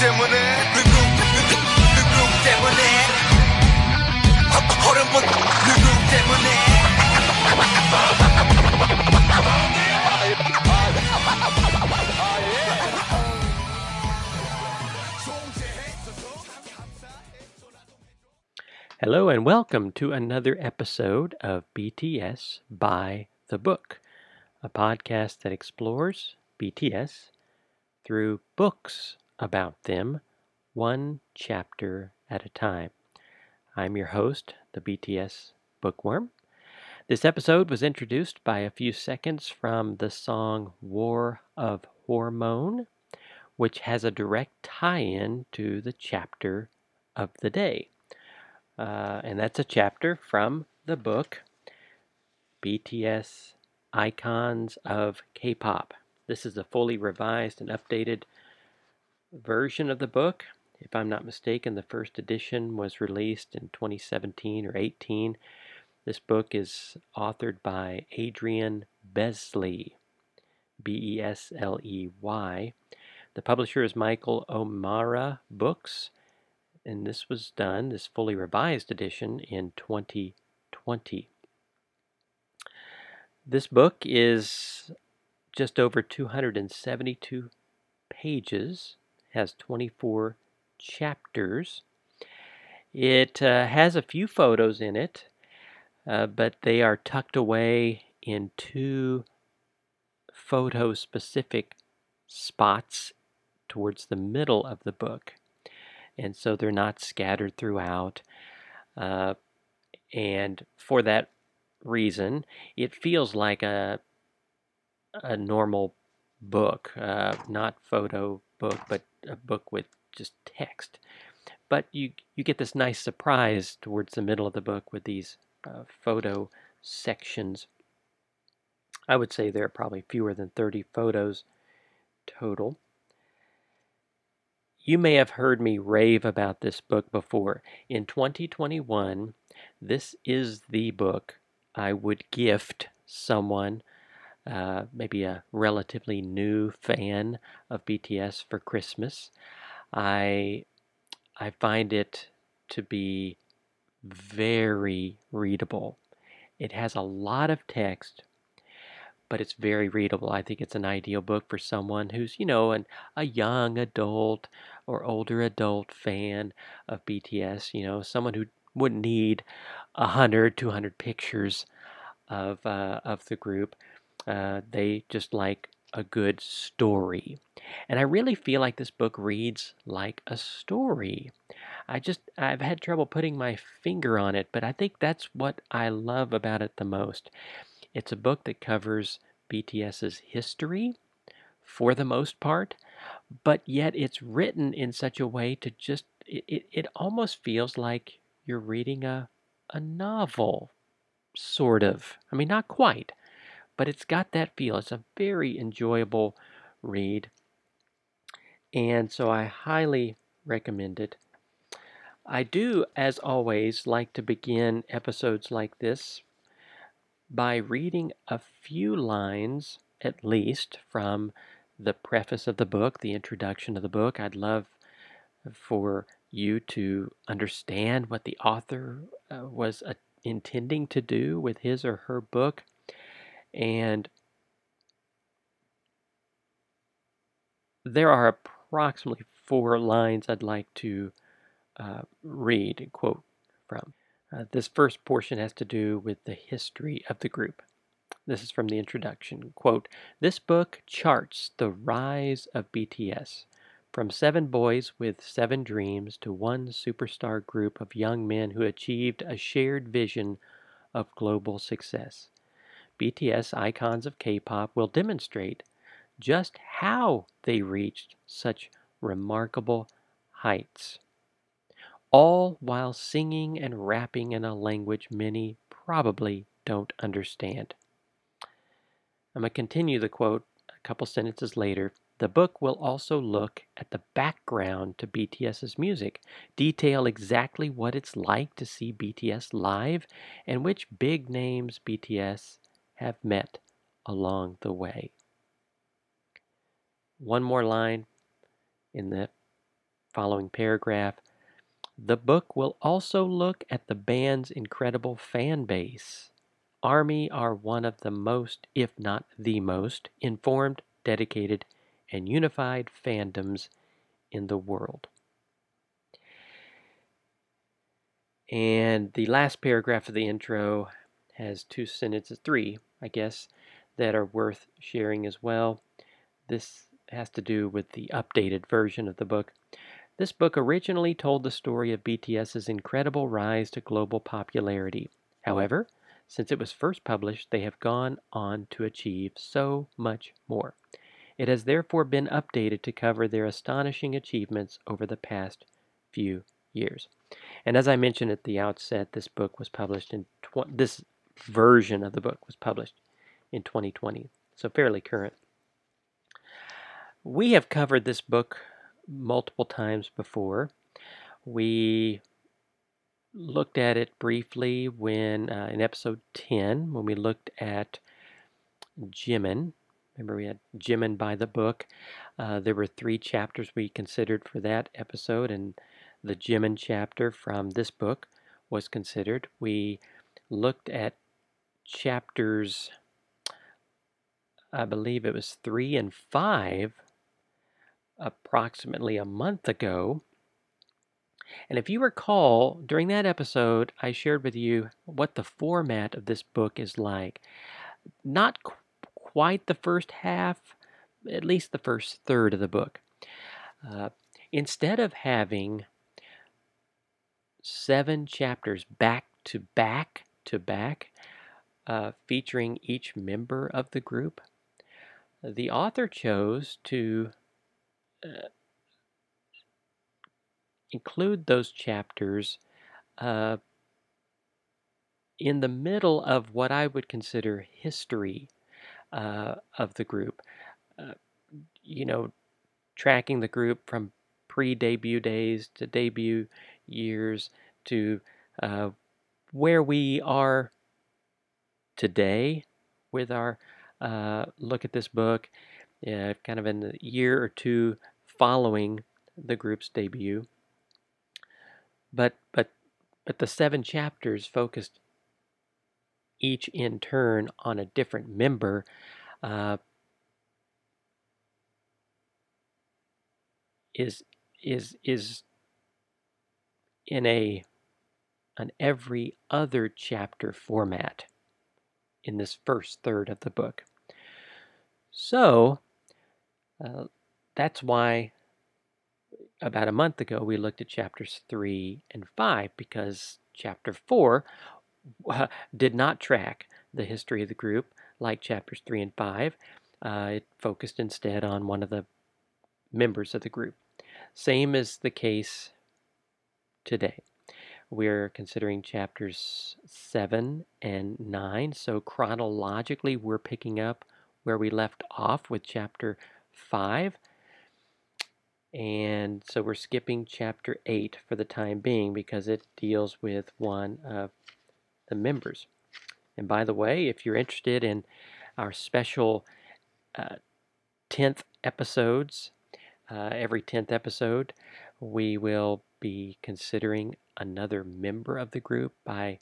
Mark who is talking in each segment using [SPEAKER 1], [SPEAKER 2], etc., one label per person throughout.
[SPEAKER 1] 때문에 누구 누구 누구 때문에 허름은 누구 때문에
[SPEAKER 2] Hello and welcome to another episode of BTS by the Book, a podcast that explores BTS through books about them, one chapter at a time. I'm your host, the BTS Bookworm. This episode was introduced by a few seconds from the song War of Hormone, which has a direct tie in to the chapter of the day. Uh, and that's a chapter from the book BTS Icons of K pop. This is a fully revised and updated version of the book. If I'm not mistaken, the first edition was released in 2017 or 18. This book is authored by Adrian Besley, B E S L E Y. The publisher is Michael O'Mara Books and this was done, this fully revised edition, in 2020. This book is just over 272 pages, has 24 chapters. It uh, has a few photos in it, uh, but they are tucked away in two photo specific spots towards the middle of the book and so they're not scattered throughout. Uh, and for that reason, it feels like a a normal book, uh, not photo book, but a book with just text. But you you get this nice surprise towards the middle of the book with these uh, photo sections. I would say there are probably fewer than 30 photos total. You may have heard me rave about this book before. In 2021, this is the book I would gift someone, uh, maybe a relatively new fan of BTS for Christmas. I I find it to be very readable. It has a lot of text, but it's very readable. I think it's an ideal book for someone who's, you know, an, a young adult or older adult fan of BTS, you know, someone who wouldn't need 100, 200 pictures of, uh, of the group. Uh, they just like a good story. And I really feel like this book reads like a story. I just, I've had trouble putting my finger on it, but I think that's what I love about it the most. It's a book that covers BTS's history for the most part, but yet it's written in such a way to just, it, it, almost feels like you're reading a, a novel, sort of. I mean, not quite, but it's got that feel. It's a very enjoyable read. And so I highly recommend it. I do, as always, like to begin episodes like this by reading a few lines, at least, from the preface of the book, the introduction of the book. I'd love for you to understand what the author uh, was uh, intending to do with his or her book. And there are approximately four lines I'd like to uh, read and quote from. Uh, this first portion has to do with the history of the group. This is from the introduction. Quote, this book charts the rise of BTS from seven boys with seven dreams to one superstar group of young men who achieved a shared vision of global success. BTS Icons of K-pop will demonstrate just how they reached such remarkable heights all while singing and rapping in a language many probably don't understand. I'm going to continue the quote a couple sentences later. The book will also look at the background to BTS's music, detail exactly what it's like to see BTS live, and which big names BTS have met along the way. One more line in the following paragraph. The book will also look at the band's incredible fan base. Army are one of the most, if not the most, informed, dedicated, and unified fandoms in the world. And the last paragraph of the intro has two sentences, three, I guess, that are worth sharing as well. This has to do with the updated version of the book. This book originally told the story of BTS's incredible rise to global popularity. However, since it was first published, they have gone on to achieve so much more. It has therefore been updated to cover their astonishing achievements over the past few years. And as I mentioned at the outset, this book was published in this version of the book was published in 2020, so fairly current. We have covered this book multiple times before. We looked at it briefly when uh, in episode 10 when we looked at Jimin. Remember, we had Jimin by the book. Uh, there were three chapters we considered for that episode, and the Jimin chapter from this book was considered. We looked at chapters, I believe it was three and five, approximately a month ago. And if you recall, during that episode, I shared with you what the format of this book is like. Not qu- quite the first half, at least the first third of the book. Uh, instead of having seven chapters back to back to back, uh, featuring each member of the group, the author chose to uh, include those chapters uh, in the middle of what I would consider history uh, of the group. Uh, you know, tracking the group from pre debut days to debut years to uh, where we are today with our uh, look at this book, uh, kind of in the year or two following the group's debut. But but but the seven chapters focused each in turn on a different member. Uh, is is is in a an every other chapter format in this first third of the book. So uh, that's why about a month ago we looked at chapters 3 and 5 because chapter 4 uh, did not track the history of the group like chapters 3 and 5. Uh, it focused instead on one of the members of the group. Same is the case today. We're considering chapters 7 and 9. So chronologically, we're picking up where we left off with chapter 5. And so we're skipping chapter 8 for the time being because it deals with one of the members. And by the way, if you're interested in our special uh, 10th episodes, uh, every 10th episode, we will be considering another member of the group by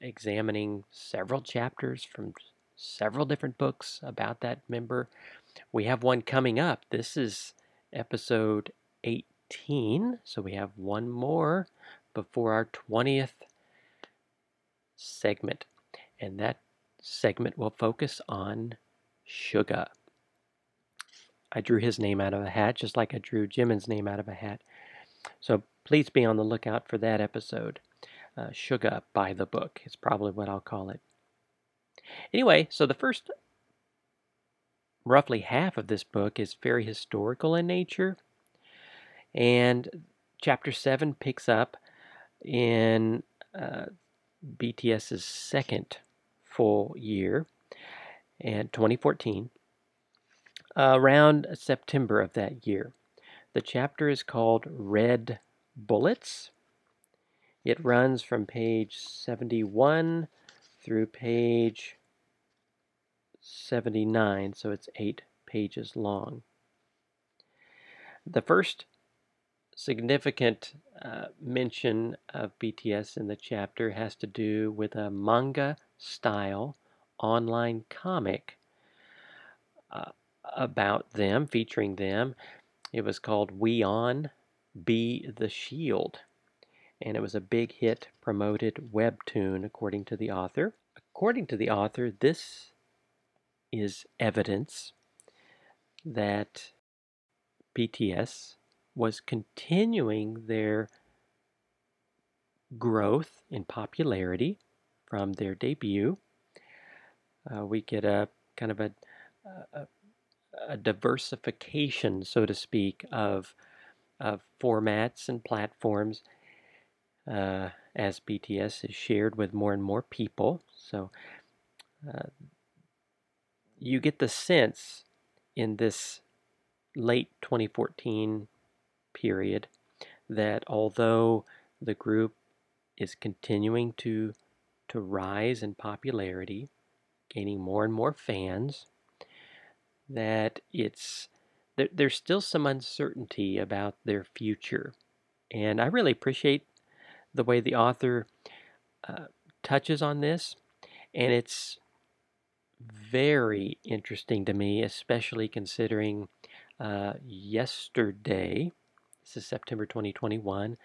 [SPEAKER 2] examining several chapters from several different books about that member. We have one coming up. This is episode 18, so we have one more before our 20th segment. And that segment will focus on Suga. I drew his name out of a hat, just like I drew Jimin's name out of a hat. So please be on the lookout for that episode. Uh, by the book is probably what I'll call it. Anyway, so the first roughly half of this book is very historical in nature, and chapter 7 picks up in uh, BTS's second full year, and 2014, around September of that year. The chapter is called Red Bullets. It runs from page 71 through page 79, so it's eight pages long. The first significant uh, mention of BTS in the chapter has to do with a manga style online comic uh, about them, featuring them. It was called We On Be the Shield, and it was a big hit promoted webtoon, according to the author. According to the author, this is evidence that BTS was continuing their growth in popularity from their debut. Uh, we get a kind of a, a, a, diversification, so to speak, of, of formats and platforms uh, as BTS is shared with more and more people. So uh, you get the sense in this late 2014 period that although the group is continuing to to rise in popularity, gaining more and more fans, that it's there, there's still some uncertainty about their future. And I really appreciate the way the author uh, touches on this, and it's very interesting to me, especially considering uh, yesterday this is September 2021.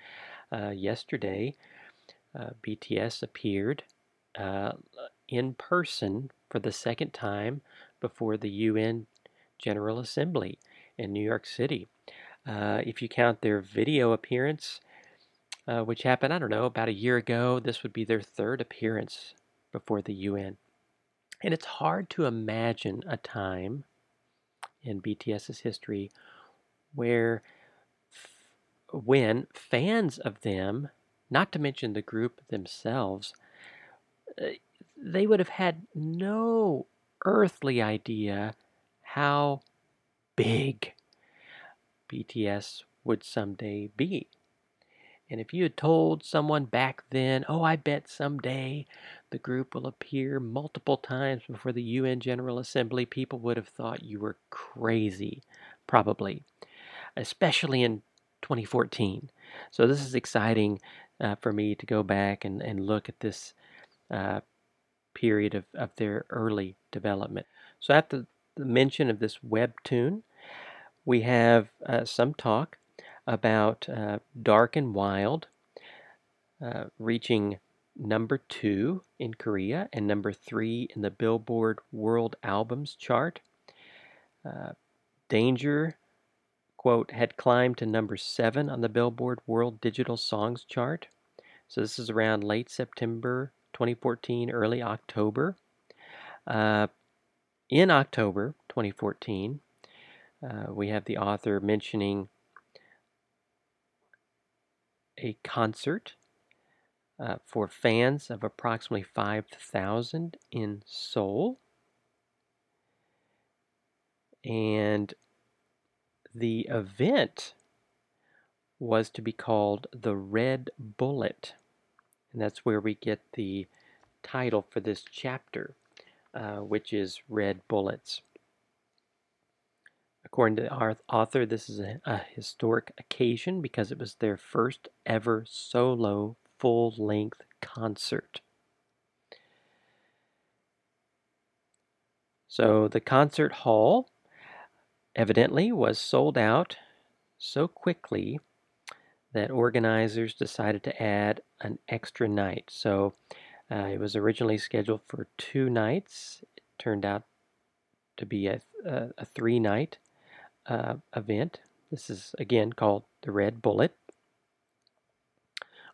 [SPEAKER 2] Uh, yesterday, uh, BTS appeared uh, in person for the second time before the UN General Assembly in New York City. Uh, if you count their video appearance, uh, which happened, I don't know, about a year ago, this would be their third appearance before the UN. And it's hard to imagine a time in BTS's history where when fans of them, not to mention the group themselves, uh, they would have had no earthly idea how big BTS would someday be. And if you had told someone back then, oh, I bet someday the group will appear multiple times before the UN General Assembly, people would have thought you were crazy, probably. Especially in 2014. So this is exciting uh, for me to go back and, and look at this uh, period of, of their early development. So after the mention of this webtoon, we have uh, some talk about uh, Dark and Wild uh, reaching number two in Korea and number three in the Billboard World Albums chart. Uh, Danger quote, had climbed to number seven on the Billboard World Digital Songs chart. So this is around late September 2014, early October. Uh, in October 2014, uh, we have the author mentioning a concert uh, for fans of approximately 5,000 in Seoul. And the event was to be called the Red Bullet. And that's where we get the title for this chapter, uh, which is Red Bullets. According to the author, this is a, a historic occasion because it was their first ever solo full length concert. So the concert hall evidently was sold out so quickly that organizers decided to add an extra night. So uh, it was originally scheduled for two nights. It turned out to be a, a, a three night uh, event. This is again called the Red Bullet.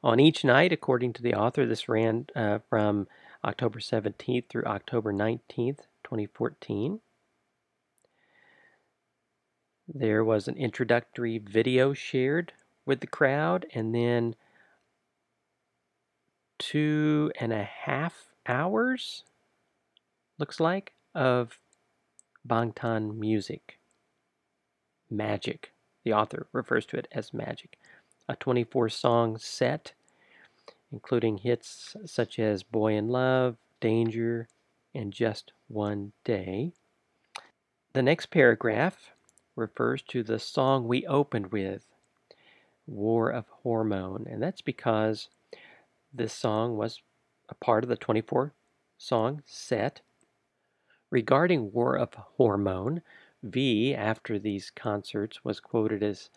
[SPEAKER 2] On each night, according to the author, this ran uh, from October 17th through October 19th, 2014. There was an introductory video shared with the crowd, and then two and a half hours, looks like, of Bangtan music. Magic. The author refers to it as magic. A 24 song set, including hits such as Boy in Love, Danger, and Just One Day. The next paragraph refers to the song we opened with, War of Hormone, and that's because this song was a part of the 24 song set. Regarding War of Hormone, V, after these concerts, was quoted as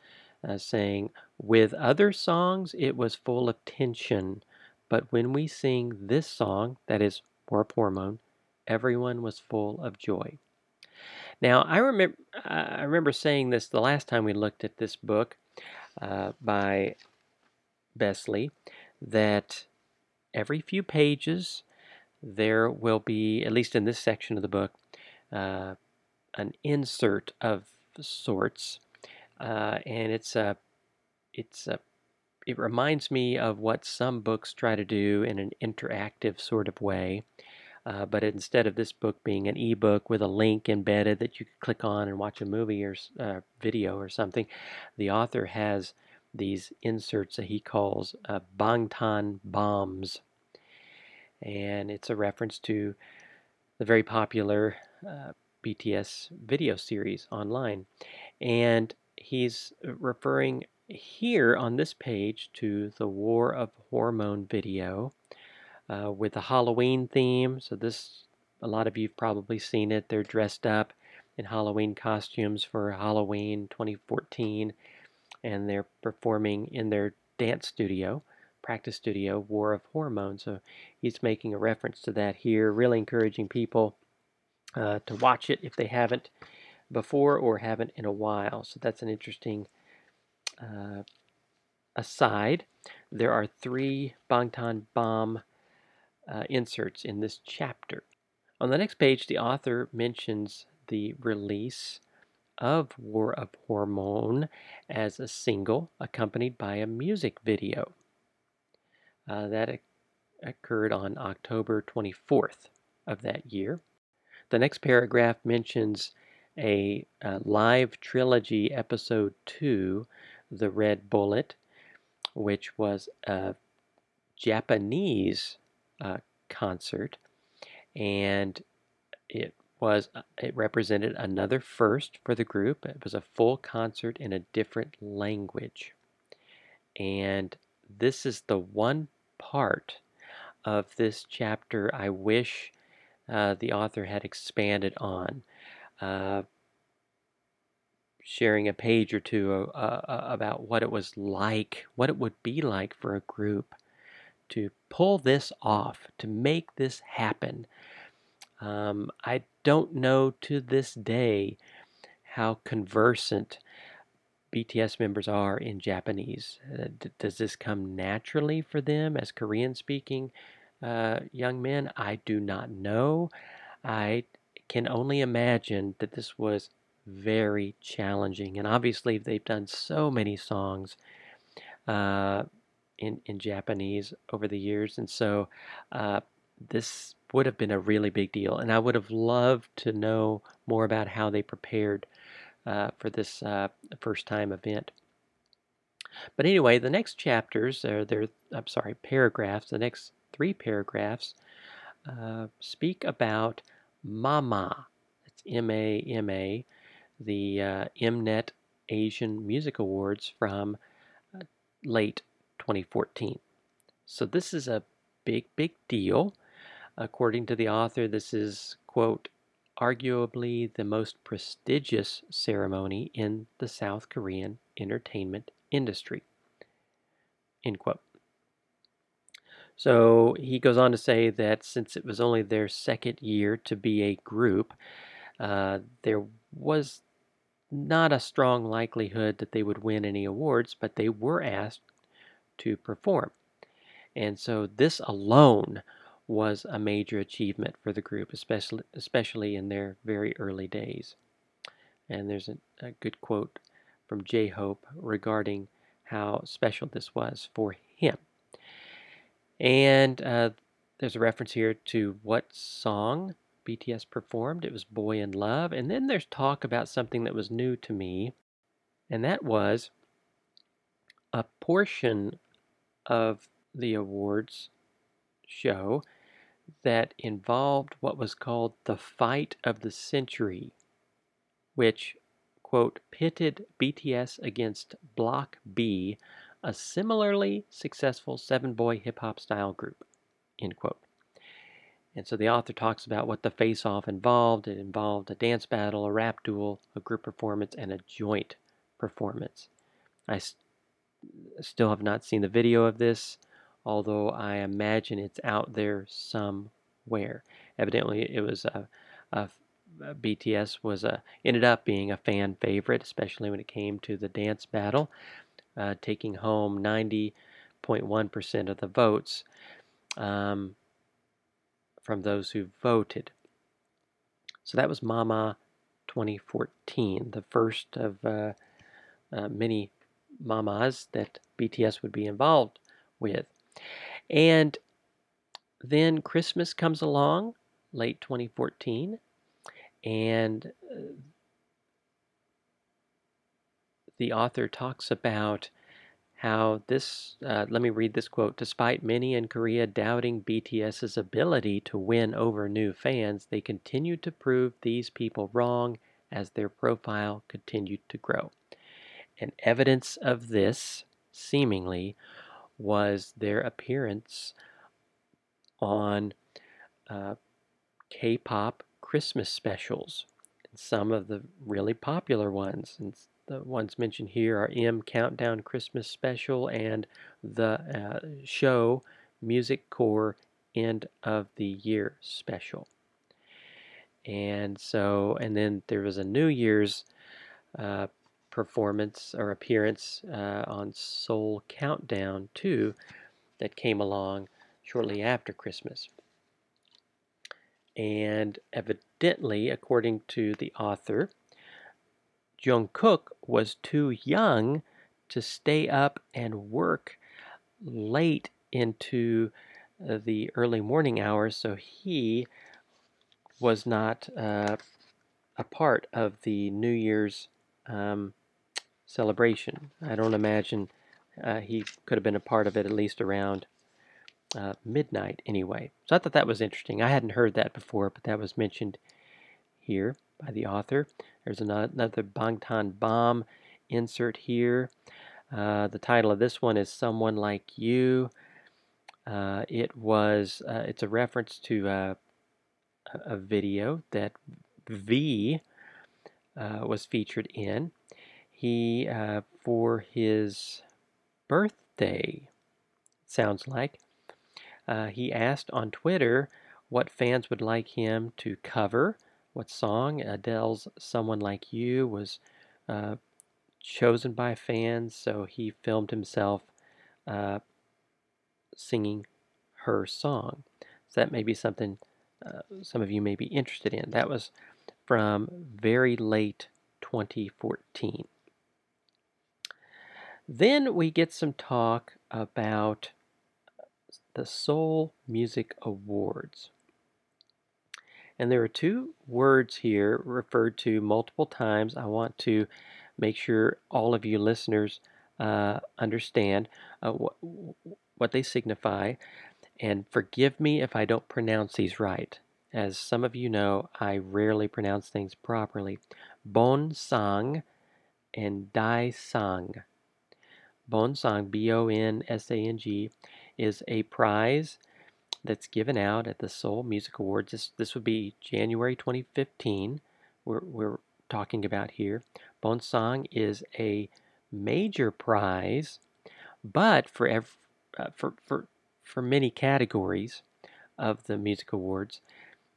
[SPEAKER 2] uh, saying, With other songs, it was full of tension, but when we sing this song, that is War of Hormone, everyone was full of joy. Now, I remember, I remember saying this the last time we looked at this book uh, by Besley, that every few pages there will be, at least in this section of the book, uh, an insert of sorts, uh, and it's a, it's a, it reminds me of what some books try to do in an interactive sort of way. Uh, but instead of this book being an ebook with a link embedded that you could click on and watch a movie or uh, video or something, the author has these inserts that he calls uh, Bangtan bombs. And it's a reference to the very popular uh, BTS video series online. And he's referring here on this page to the War of Hormone video uh, with a Halloween theme. So this, a lot of you've probably seen it. They're dressed up in Halloween costumes for Halloween 2014, and they're performing in their dance studio, practice studio, War of Hormones. So he's making a reference to that here, really encouraging people uh, to watch it if they haven't before or haven't in a while. So that's an interesting uh, aside. There are three Bangtan Bomb uh, inserts in this chapter. On the next page, the author mentions the release of War of Hormone as a single accompanied by a music video. Uh, that occurred on October 24th of that year. The next paragraph mentions a, a live trilogy episode 2, The Red Bullet, which was a Japanese uh, concert, and it was uh, it represented another first for the group. It was a full concert in a different language, and this is the one part of this chapter I wish uh, the author had expanded on. Uh, sharing a page or two uh, uh, about what it was like, what it would be like for a group to pull this off, to make this happen. Um, I don't know to this day how conversant BTS members are in Japanese. Uh, does this come naturally for them as Korean speaking uh, young men? I do not know. I can only imagine that this was very challenging. And obviously, they've done so many songs. Uh, in, in Japanese over the years. And so uh, this would have been a really big deal. And I would have loved to know more about how they prepared uh, for this uh, first time event. But anyway, the next chapters, or there, I'm sorry, paragraphs, the next three paragraphs uh, speak about Mama. It's M A M A, the uh, Mnet Asian Music Awards from uh, late 2014. So this is a big, big deal. According to the author, this is, quote, arguably the most prestigious ceremony in the South Korean entertainment industry, end quote. So he goes on to say that since it was only their second year to be a group, uh, there was not a strong likelihood that they would win any awards, but they were asked to perform. And so this alone was a major achievement for the group, especially, especially in their very early days. And there's a, a good quote from J Hope regarding how special this was for him. And uh, there's a reference here to what song BTS performed. It was Boy in Love. And then there's talk about something that was new to me, and that was a portion of the awards show that involved what was called the fight of the century, which, quote, pitted BTS against Block B a similarly successful seven boy hip hop style group. End quote. And so the author talks about what the face off involved. It involved a dance battle, a rap duel, a group performance, and a joint performance. I st- still have not seen the video of this, although I imagine it's out there somewhere. Evidently, it was a, a, BTS was a ended up being a fan favorite, especially when it came to the dance battle, uh, taking home 90.1% of the votes. Um, from those who voted. So that was Mama 2014, the first of uh, uh, many mamas that BTS would be involved with. And then Christmas comes along, late 2014, and uh, the author talks about how this, uh, let me read this quote. Despite many in Korea doubting BTS's ability to win over new fans, they continued to prove these people wrong as their profile continued to grow. And evidence of this, seemingly, was their appearance on uh, K pop Christmas specials. And some of the really popular ones. And the ones mentioned here are M Countdown Christmas Special and the uh, show Music Core End of the Year Special. And so, and then there was a New Year's uh, performance or appearance uh, on Soul Countdown 2 that came along shortly after Christmas. And evidently, according to the author, Jungkook was too young to stay up and work late into the early morning hours, so he was not uh, a part of the New Year's um, celebration. I don't imagine uh, he could have been a part of it at least around uh, midnight anyway. So I thought that was interesting. I hadn't heard that before, but that was mentioned here by the author. There's another Bangtan Bomb insert here. Uh, the title of this one is Someone Like You. Uh, it was, uh, it's a reference to uh, a video that V uh, was featured in. He, uh, for his birthday, sounds like, he asked on Twitter what fans would like him to cover what song. Adele's Someone Like You was uh, chosen by fans, so he filmed himself uh, singing her song. So that may be something uh, some of you may be interested in. That was from very late 2014. Then we get some talk about the Seoul Music Awards. And there are two words here referred to multiple times. I want to make sure all of you listeners uh, understand uh, wh- what they signify. And forgive me if I don't pronounce these right. As some of you know, I rarely pronounce things properly. Bon Sang and Dae Sang. Bon Sang, B O N S A N G, is a prize that's given out at the Seoul Music Awards. This, this would be January 2015. We're, we're talking about here. Bonsang is a major prize, but for ev- uh, for for for many categories of the music awards,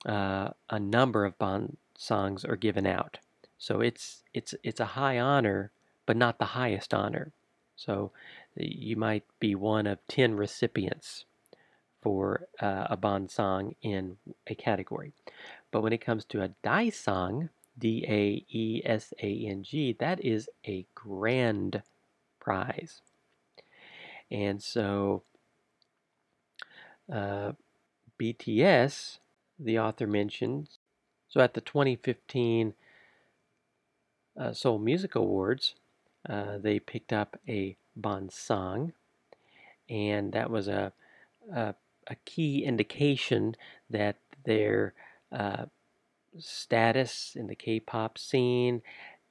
[SPEAKER 2] uh, a number of bonsangs are given out. So it's it's it's a high honor, but not the highest honor. So you might be one of ten recipients for uh, a bonsang in a category. But when it comes to a daesang, D A E S A N G, that is a grand prize. And so uh, BTS, the author mentions, so at the 2015 uh, Seoul Music Awards, uh, they picked up a bonsang, and that was a, a a key indication that their uh, status in the K-pop scene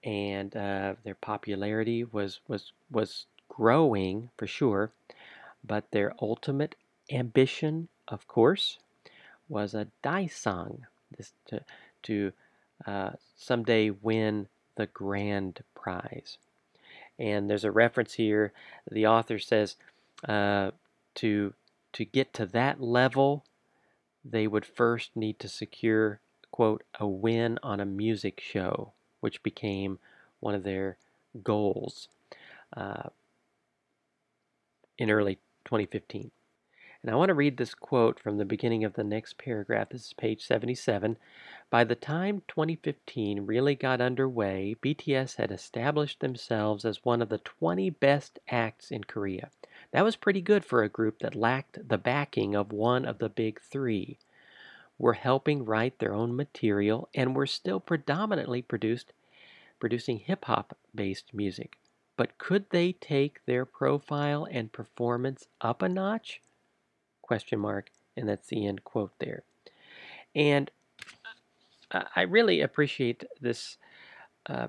[SPEAKER 2] and uh, their popularity was was was growing for sure, but their ultimate ambition, of course, was a daesang, this to, to uh, someday win the grand prize. And there's a reference here. The author says uh, to to get to that level, they would first need to secure quote a win on a music show, which became one of their goals uh, in early 2015. And I want to read this quote from the beginning of the next paragraph. This is page 77. By the time 2015 really got underway, BTS had established themselves as one of the 20 best acts in Korea. That was pretty good for a group that lacked the backing of one of the big three. Were helping write their own material and were still predominantly produced producing hip hop based music. But could they take their profile and performance up a notch? Question mark, and that's the end quote there. And I really appreciate this uh,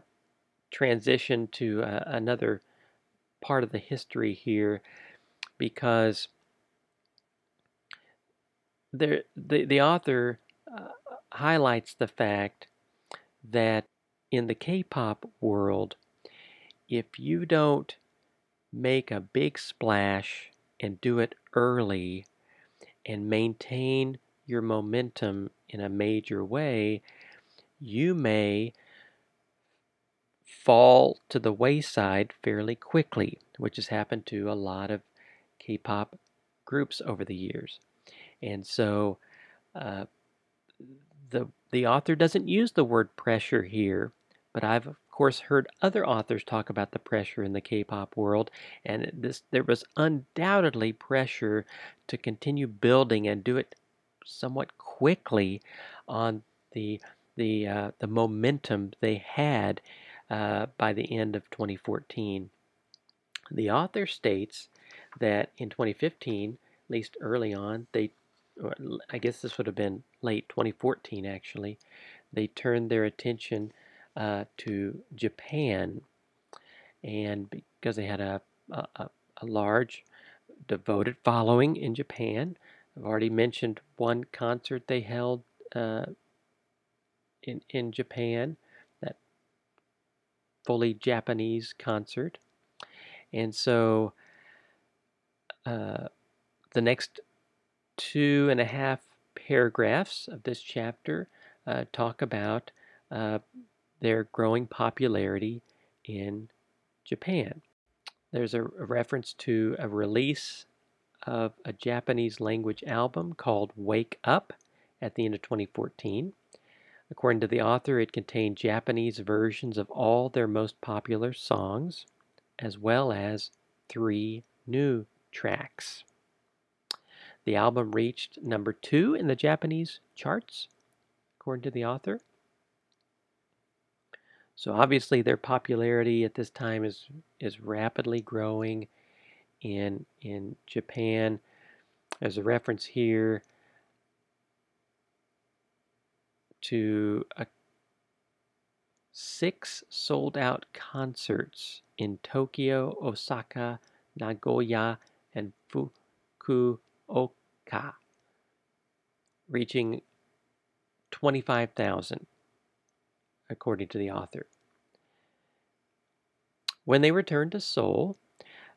[SPEAKER 2] transition to uh, another part of the history here because there, the, the author uh, highlights the fact that in the K-pop world, if you don't make a big splash and do it early, and maintain your momentum in a major way, you may fall to the wayside fairly quickly, which has happened to a lot of K pop groups over the years. And so uh, the, the author doesn't use the word pressure here, but I've course heard other authors talk about the pressure in the K-pop world, and this there was undoubtedly pressure to continue building and do it somewhat quickly on the the uh, the momentum they had uh, by the end of 2014. The author states that in 2015, at least early on, they I guess this would have been late 2014 actually, they turned their attention uh, to Japan, and because they had a, a, a large devoted following in Japan, I've already mentioned one concert they held uh, in in Japan, that fully Japanese concert, and so uh, the next two and a half paragraphs of this chapter uh, talk about uh, their growing popularity in Japan. There's a, a reference to a release of a Japanese language album called Wake Up at the end of 2014. According to the author, it contained Japanese versions of all their most popular songs, as well as three new tracks. The album reached number two in the Japanese charts, according to the author. So obviously their popularity at this time is is rapidly growing in in Japan. There's a reference here to a six sold out concerts in Tokyo, Osaka, Nagoya, and Fukuoka, reaching 25,000 according to the author. When they returned to Seoul,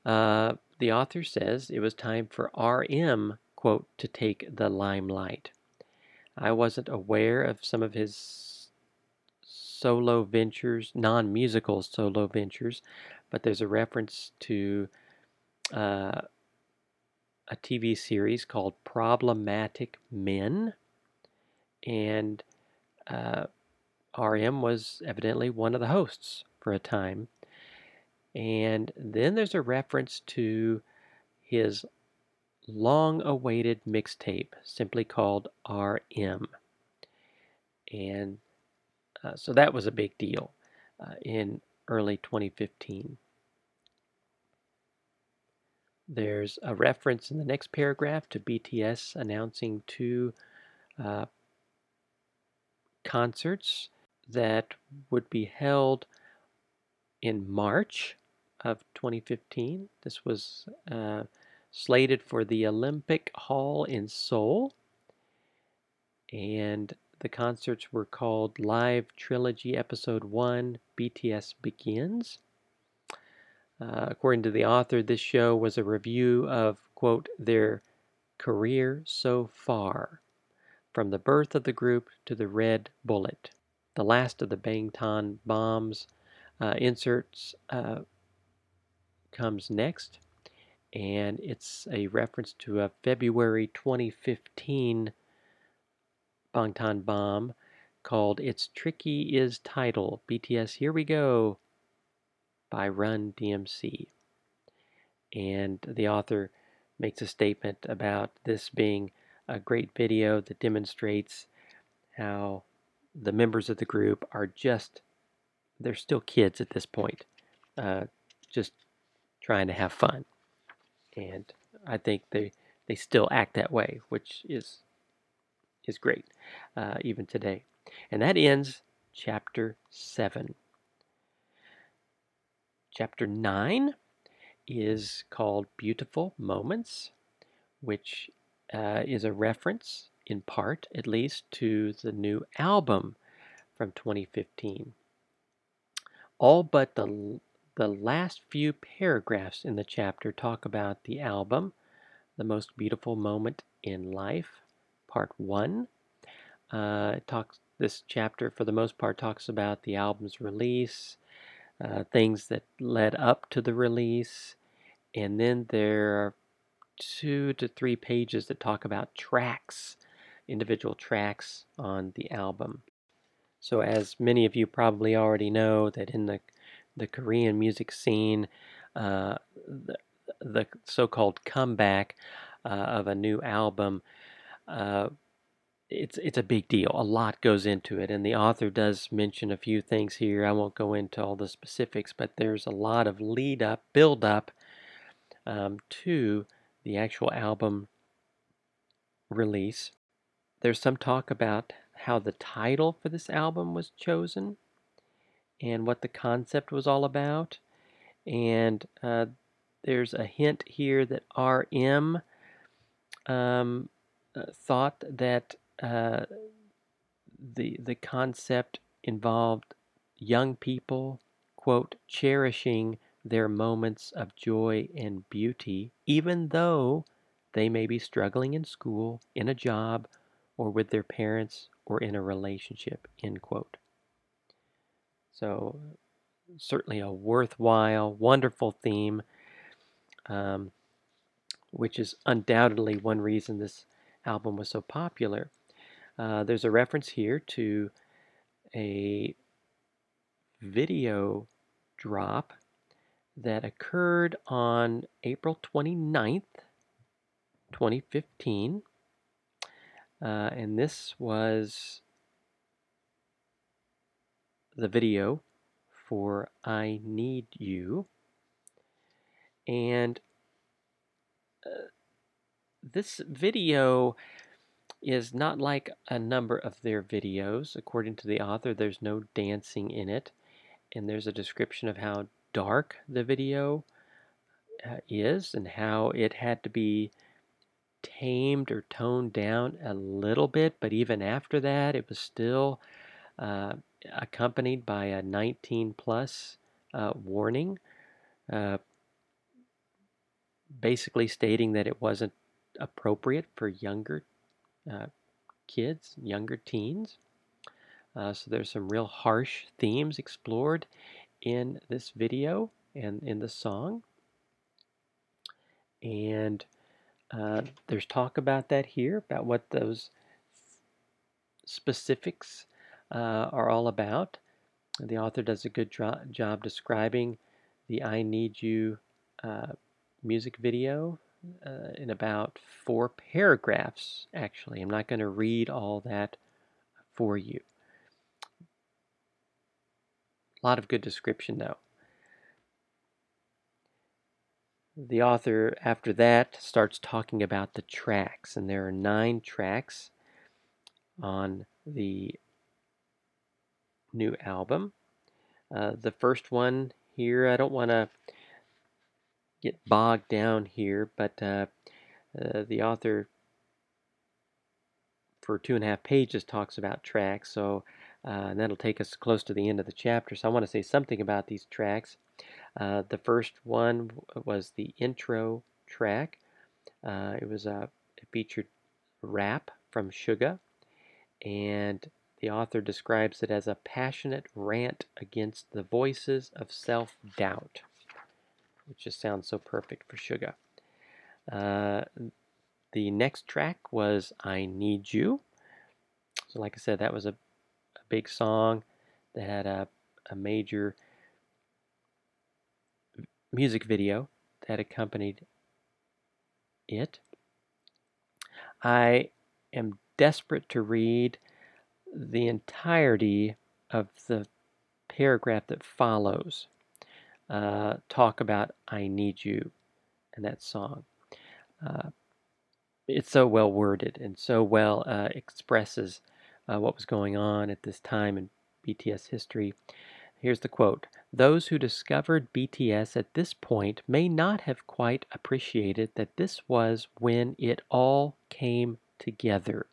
[SPEAKER 2] uh, the author says it was time for RM, quote, to take the limelight. I wasn't aware of some of his solo ventures, non musical solo ventures, but there's a reference to uh, a TV series called Problematic Men. And uh, RM was evidently one of the hosts for a time. And then there's a reference to his long awaited mixtape, simply called RM. And uh, so that was a big deal uh, in early 2015. There's a reference in the next paragraph to BTS announcing two uh, concerts that would be held in March of 2015. This was uh, slated for the Olympic Hall in Seoul. And the concerts were called Live Trilogy Episode 1 BTS Begins. Uh, according to the author, this show was a review of, quote, their career so far, from the birth of the group to the Red Bullet. The last of the Bangtan bombs uh, inserts uh, comes next, and it's a reference to a February 2015 Bangtan bomb called It's Tricky Is Title BTS Here We Go by Run DMC. And the author makes a statement about this being a great video that demonstrates how the members of the group are just, they're still kids at this point, uh, just trying to have fun. And I think they, they still act that way, which is, is great, uh, even today. And that ends chapter 7. Chapter 9 is called Beautiful Moments, which uh, is a reference, in part at least, to the new album from 2015. All but the, the last few paragraphs in the chapter talk about the album, The Most Beautiful Moment in Life, Part 1. Uh, talks, this chapter, for the most part, talks about the album's release, uh, things that led up to the release, and then there are two to three pages that talk about tracks, individual tracks on the album. So, as many of you probably already know, that in the the Korean music scene, uh, the, the so-called comeback uh, of a new album uh, it's it's a big deal. A lot goes into it, and the author does mention a few things here. I won't go into all the specifics, but there's a lot of lead up, build up um, to the actual album release. There's some talk about how the title for this album was chosen and what the concept was all about. And uh, there's a hint here that RM um, uh, thought that uh, the the concept involved young people quote cherishing their moments of joy and beauty even though they may be struggling in school in a job or with their parents or in a relationship end quote so certainly a worthwhile wonderful theme um, which is undoubtedly one reason this album was so popular uh, there's a reference here to a video drop that occurred on April 29th, 2015. Uh, and this was the video for I Need You. And uh, this video is not like a number of their videos. According to the author, there's no dancing in it, and there's a description of how dark the video uh, is and how it had to be tamed or toned down a little bit, but even after that, it was still uh, accompanied by a 19 plus uh, warning, uh, basically stating that it wasn't appropriate for younger uh, kids, younger teens. Uh, so there's some real harsh themes explored in this video and in the song. And uh, there's talk about that here, about what those specifics uh, are all about. The author does a good job describing the I Need You uh, music video uh, in about four paragraphs, actually. I'm not going to read all that for you. A lot of good description, though. The author, after that, starts talking about the tracks, and there are nine tracks on the new album. Uh, the first one here, I don't want to get bogged down here, but uh, uh, the author for two and a half pages talks about tracks, so uh, and that'll take us close to the end of the chapter. So I want to say something about these tracks. Uh, the first one was the intro track. Uh, it was a it featured rap from Suga, and the author describes it as a passionate rant against the voices of self-doubt, which just sounds so perfect for Suga. Uh, the next track was I Need You. So, like I said, that was a, a big song that had a, a major music video that accompanied it. I am desperate to read the entirety of the paragraph that follows. Uh, talk about I Need You and that song. Uh, it's so well worded and so well uh, expresses uh, what was going on at this time in BTS history. Here's the quote Those who discovered BTS at this point may not have quite appreciated that this was when it all came together.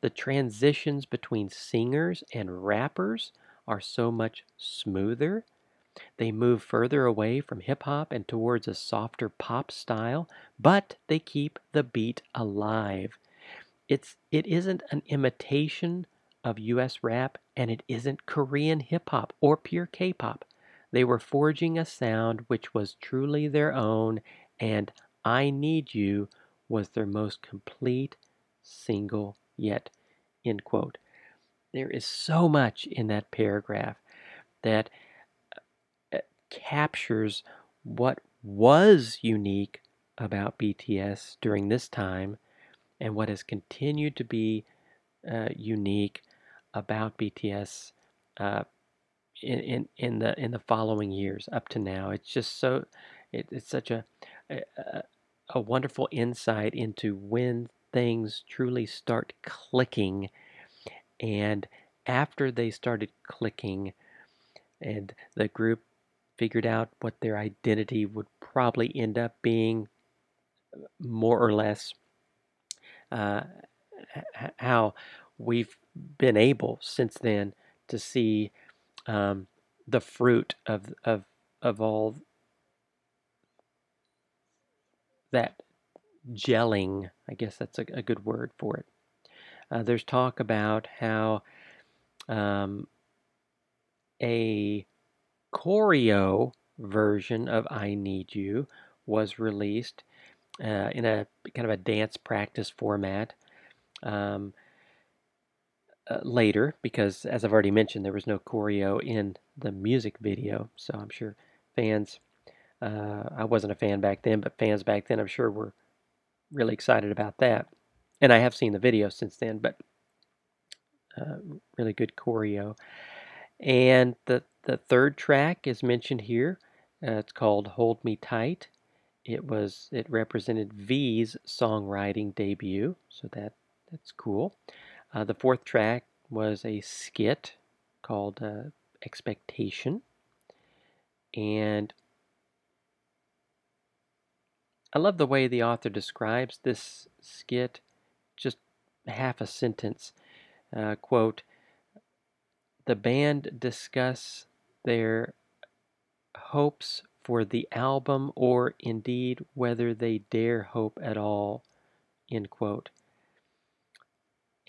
[SPEAKER 2] The transitions between singers and rappers are so much smoother they move further away from hip hop and towards a softer pop style, but they keep the beat alive. It's it isn't an imitation of US rap and it isn't Korean hip hop or pure K-pop. They were forging a sound which was truly their own and I Need You was their most complete single yet. End quote. There is so much in that paragraph that captures what was unique about BTS during this time and what has continued to be uh, unique about BTS uh, in, in, in the in the following years up to now. It's just so it, it's such a, a a wonderful insight into when things truly start clicking and after they started clicking and the group figured out what their identity would probably end up being, more or less, uh, how we've been able since then to see um, the fruit of of of all that gelling. I guess that's a, a good word for it. Uh, there's talk about how um, a choreo version of I Need You was released uh, in a kind of a dance practice format um, uh, later because, as I've already mentioned, there was no choreo in the music video. So I'm sure fans, uh, I wasn't a fan back then, but fans back then I'm sure were really excited about that. And I have seen the video since then, but uh, really good choreo. And the the third track is mentioned here. Uh, it's called Hold Me Tight. It was it represented V's songwriting debut, so that that's cool. Uh, the fourth track was a skit called uh, Expectation, and I love the way the author describes this skit. Just half a sentence. Uh, quote: The band discuss their hopes for the album or indeed whether they dare hope at all. End quote.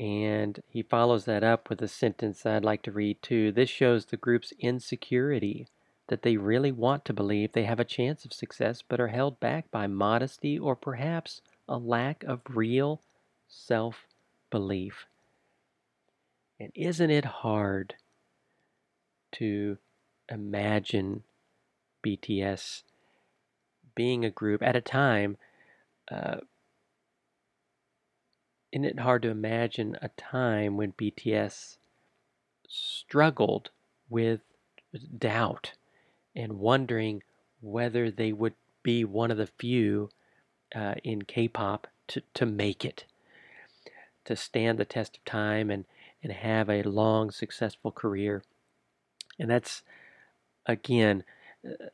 [SPEAKER 2] And he follows that up with a sentence I'd like to read too. This shows the group's insecurity that they really want to believe they have a chance of success but are held back by modesty or perhaps a lack of real self belief. And isn't it hard to imagine BTS being a group at a time. Uh, isn't it hard to imagine a time when BTS struggled with doubt and wondering whether they would be one of the few uh, in K-pop to, to make it, to stand the test of time and, and have a long, successful career. And that's again, uh,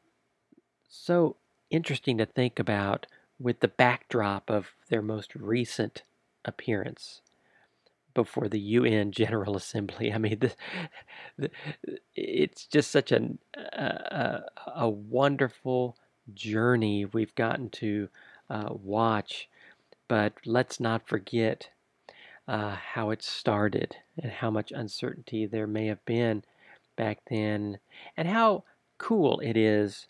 [SPEAKER 2] so interesting to think about with the backdrop of their most recent appearance before the UN General Assembly. I mean, the, the, it's just such an, a, a wonderful journey we've gotten to uh, watch. But let's not forget uh, how it started and how much uncertainty there may have been back then, and how cool it is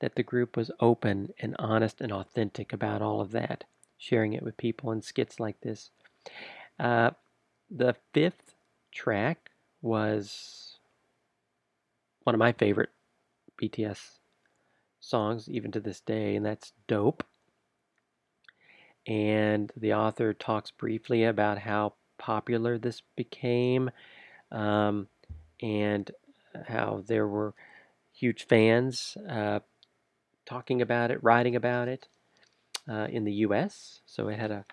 [SPEAKER 2] that the group was open and honest and authentic about all of that, sharing it with people in skits like this. Uh, the fifth track was one of my favorite BTS songs, even to this day, and that's Dope. And the author talks briefly about how popular this became um, and how there were huge fans uh, talking about it, writing about it uh, in the U.S. So it had a,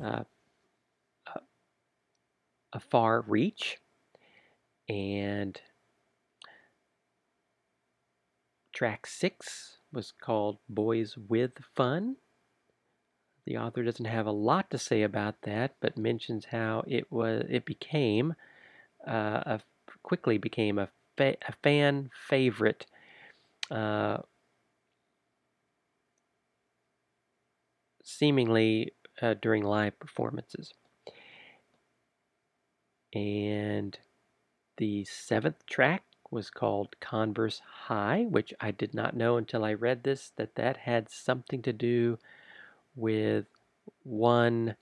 [SPEAKER 2] a, a far reach, and track six was called "Boyz with Fun." The author doesn't have a lot to say about that, but mentions how it was it became uh, a quickly became a, fa- a fan favorite uh, seemingly uh, during live performances. And the seventh track was called Converse High, which I did not know until I read this that that had something to do with one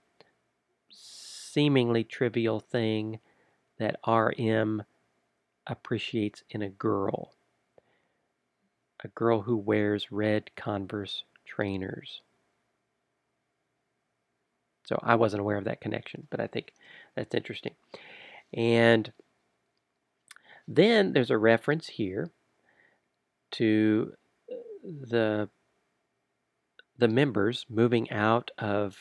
[SPEAKER 2] seemingly trivial thing that RM appreciates in a girl. A girl who wears red Converse trainers. So I wasn't aware of that connection, but I think that's interesting. And then there's a reference here to uh, the the members moving out of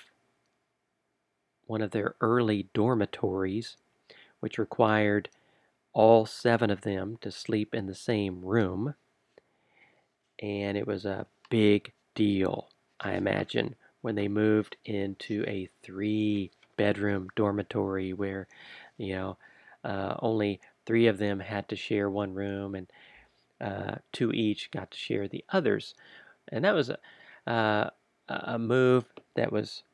[SPEAKER 2] one of their early dormitories, which required all seven of them to sleep in the same room. And it was a big deal, I imagine, when they moved into a three bedroom dormitory where, you know, uh, only three of them had to share one room and uh, two each got to share the others. And that was a, uh, a move that was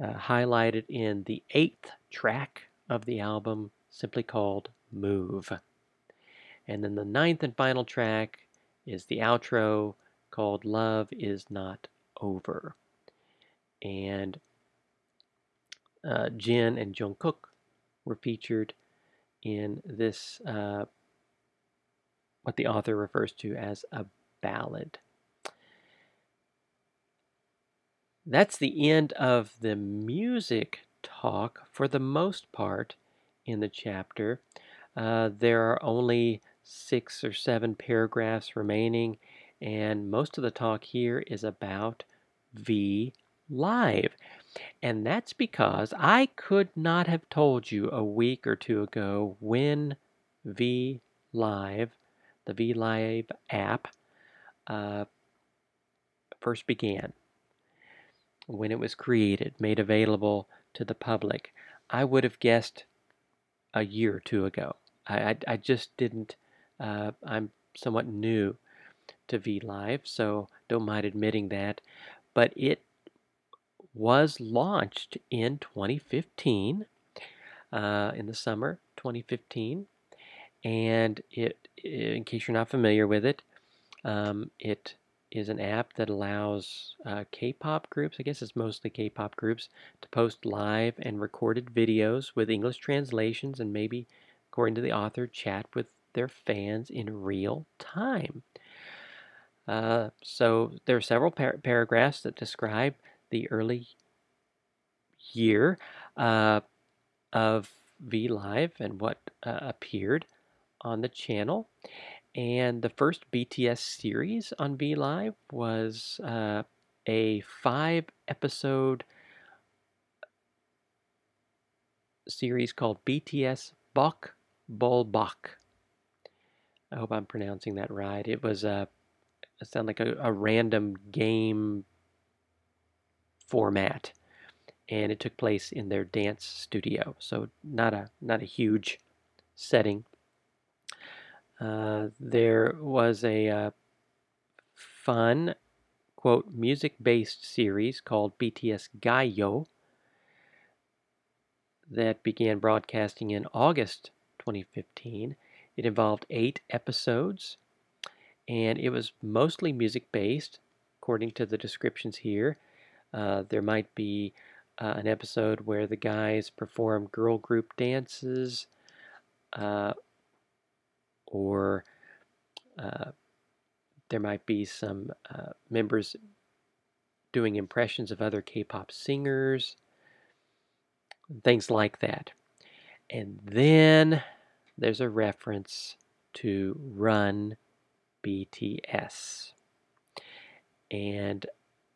[SPEAKER 2] uh, highlighted in the eighth track of the album, simply called Move. And then the ninth and final track is the outro called Love Is Not Over and uh, Jin and Jungkook were featured in this, uh, what the author refers to as a ballad. That's the end of the music talk for the most part in the chapter. Uh, there are only six or seven paragraphs remaining, and most of the talk here is about V live. And that's because I could not have told you a week or two ago when V Live, the V Live app, uh, first began. When it was created, made available to the public. I would have guessed a year or two ago. I, I, I just didn't, uh, I'm somewhat new to V Live, so don't mind admitting that. But it was launched in 2015, uh, in the summer 2015. And it, in case you're not familiar with it, um, it is an app that allows uh, K-pop groups, I guess it's mostly K-pop groups, to post live and recorded videos with English translations and maybe, according to the author, chat with their fans in real time. Uh, so there are several par paragraphs that describe the early year uh, of V Live and what uh, appeared on the channel. And the first BTS series on V Live was uh, a five episode series called BTS Bok Bol Bok. I hope I'm pronouncing that right. It was a sound like a, a random game format, and it took place in their dance studio. So not a not a huge setting. Uh, there was a uh, fun quote music-based series called BTS Gayo that began broadcasting in August 2015. It involved eight episodes and it was mostly music based, according to the descriptions here. Uh, there might be uh, an episode where the guys perform girl group dances, uh, or uh, there might be some uh, members doing impressions of other K pop singers, things like that. And then there's a reference to Run BTS. And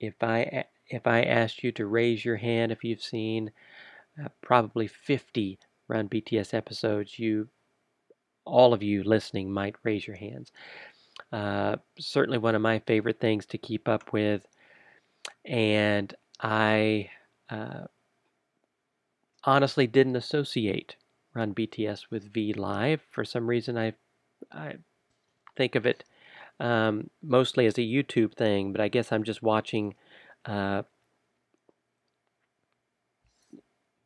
[SPEAKER 2] if I if I asked you to raise your hand if you've seen uh, probably 50 Run BTS episodes, you all of you listening might raise your hands. Uh, certainly one of my favorite things to keep up with, and I uh, honestly didn't associate Run BTS with V Live. For some reason, I I think of it um, mostly as a YouTube thing, but I guess I'm just watching uh,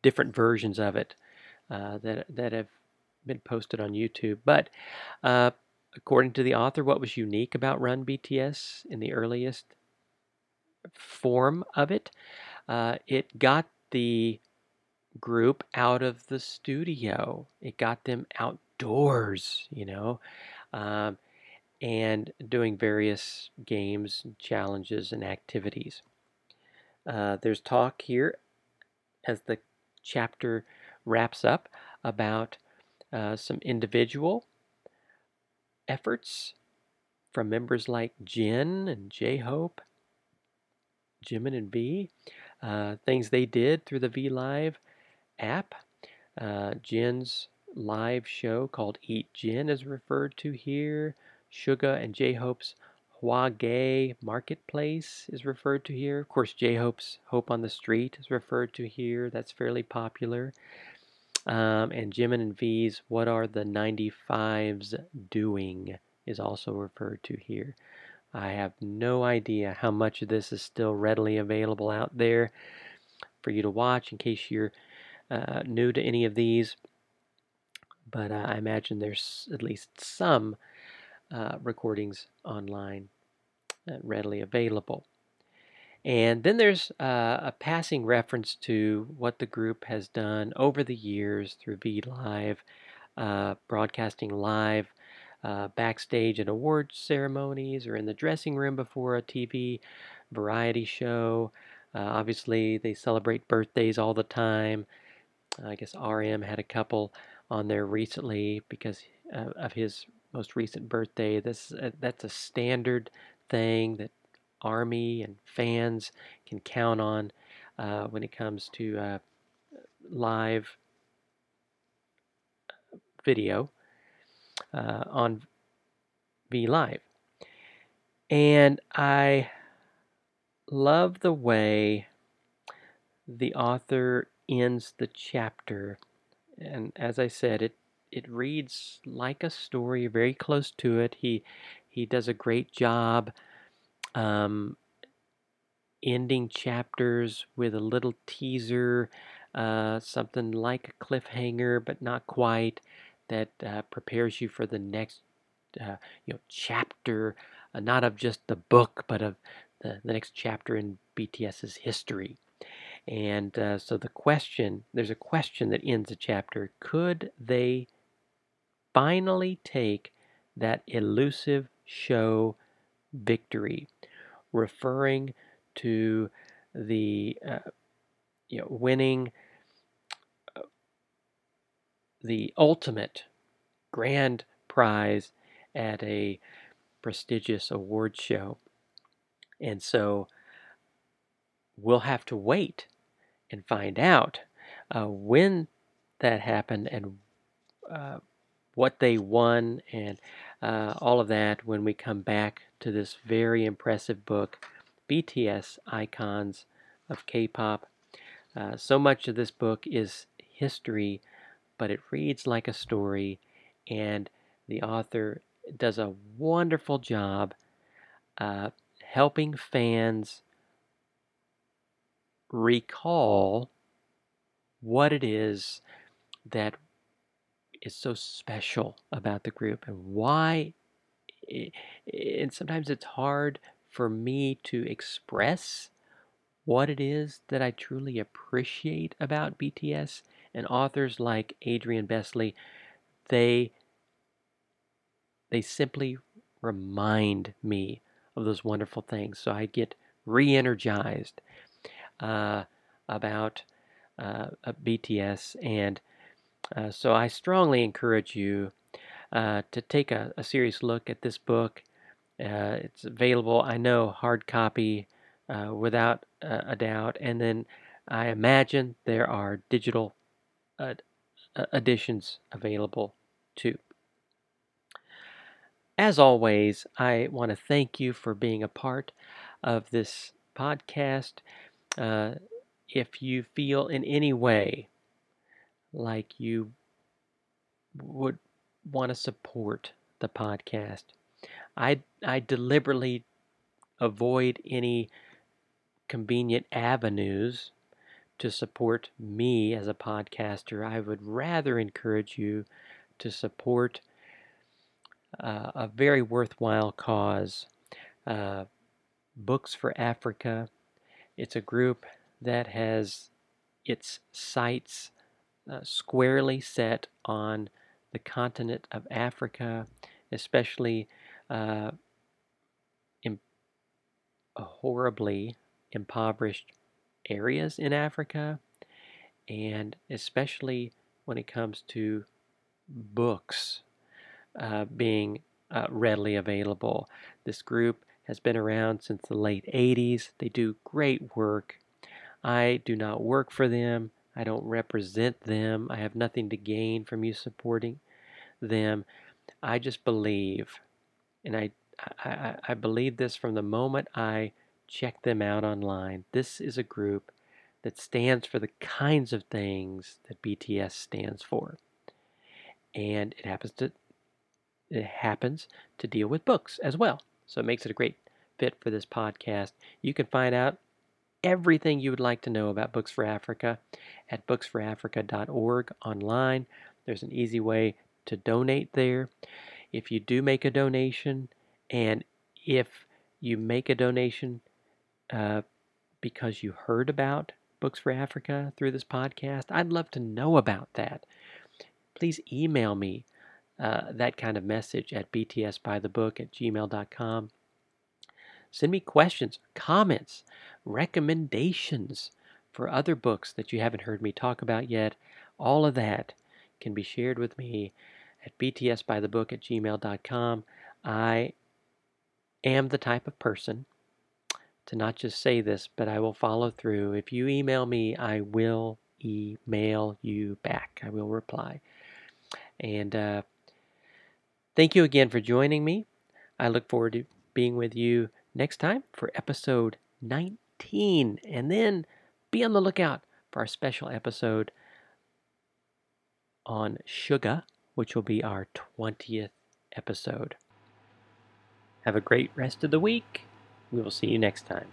[SPEAKER 2] different versions of it uh, that that have been posted on YouTube. But uh, according to the author, what was unique about Run BTS in the earliest form of it, uh, it got the group out of the studio. It got them outdoors, you know. Um, and doing various games, challenges, and activities. Uh, there's talk here as the chapter wraps up about uh, some individual efforts from members like Jin and J Hope, Jimin and V, uh, things they did through the V Live app. Uh, Jin's live show called Eat Jin is referred to here. Suga and J-Hope's Hwagae Marketplace is referred to here. Of course, J-Hope's Hope on the Street is referred to here. That's fairly popular. Um, and Jimin and V's What Are the 95s Doing is also referred to here. I have no idea how much of this is still readily available out there for you to watch in case you're uh, new to any of these. But uh, I imagine there's at least some uh, recordings online uh, readily available. And then there's uh, a passing reference to what the group has done over the years through V Live, uh, broadcasting live, uh, backstage at award ceremonies, or in the dressing room before a TV variety show. Uh, obviously, they celebrate birthdays all the time. I guess RM had a couple on there recently because uh, of his most recent birthday. This uh, that's a standard thing that Army and fans can count on uh, when it comes to uh, live video uh, on V Live. And I love the way the author ends the chapter. And as I said, it it reads like a story, very close to it. He he does a great job um, ending chapters with a little teaser, uh, something like a cliffhanger, but not quite, that uh, prepares you for the next uh, you know chapter, uh, not of just the book, but of the, the next chapter in BTS's history. And uh, so the question, there's a question that ends a chapter. Could they finally take that elusive show victory, referring to the uh, you know, winning uh, the ultimate grand prize at a prestigious award show. And so we'll have to wait and find out uh, when that happened and uh, what they won and uh, all of that when we come back to this very impressive book, BTS Icons of K pop. Uh, so much of this book is history, but it reads like a story, and the author does a wonderful job uh, helping fans recall what it is that is so special about the group and why it, and sometimes it's hard for me to express what it is that I truly appreciate about BTS and authors like Adrian Besley they they simply remind me of those wonderful things. So I get re-energized uh, about uh, BTS and uh, so I strongly encourage you uh, to take a, a, serious look at this book. Uh, it's available, I know, hard copy uh, without a doubt. And then I imagine there are digital editions available too. As always, I want to thank you for being a part of this podcast. Uh, if you feel in any way like you would want to support the podcast. I I deliberately avoid any convenient avenues to support me as a podcaster. I would rather encourage you to support uh, a very worthwhile cause. Uh, Books for Africa. It's a group that has its sights uh, squarely set on the continent of Africa, especially uh, in horribly impoverished areas in Africa, and especially when it comes to books uh, being uh, readily available. This group has been around since the late 80s. They do great work. I do not work for them. I don't represent them. I have nothing to gain from you supporting them. I just believe, and I, I, I believe this from the moment I check them out online. This is a group that stands for the kinds of things that BTS stands for. And it happens to it happens to deal with books as well. So it makes it a great fit for this podcast. You can find out everything you would like to know about Books for Africa at booksforafrica.org online. There's an easy way to donate there. If you do make a donation, and if you make a donation uh, because you heard about Books for Africa through this podcast, I'd love to know about that. Please email me uh, that kind of message at btsbythebook at gmail.com. Send me questions, comments, recommendations for other books that you haven't heard me talk about yet. All of that can be shared with me at btsbythebook at gmail.com. I am the type of person to not just say this, but I will follow through. If you email me, I will email you back. I will reply. And uh, thank you again for joining me. I look forward to being with you next time for episode 19. And then be on the lookout for our special episode on Suga, which will be our 20th episode. Have a great rest of the week. We will see you next time.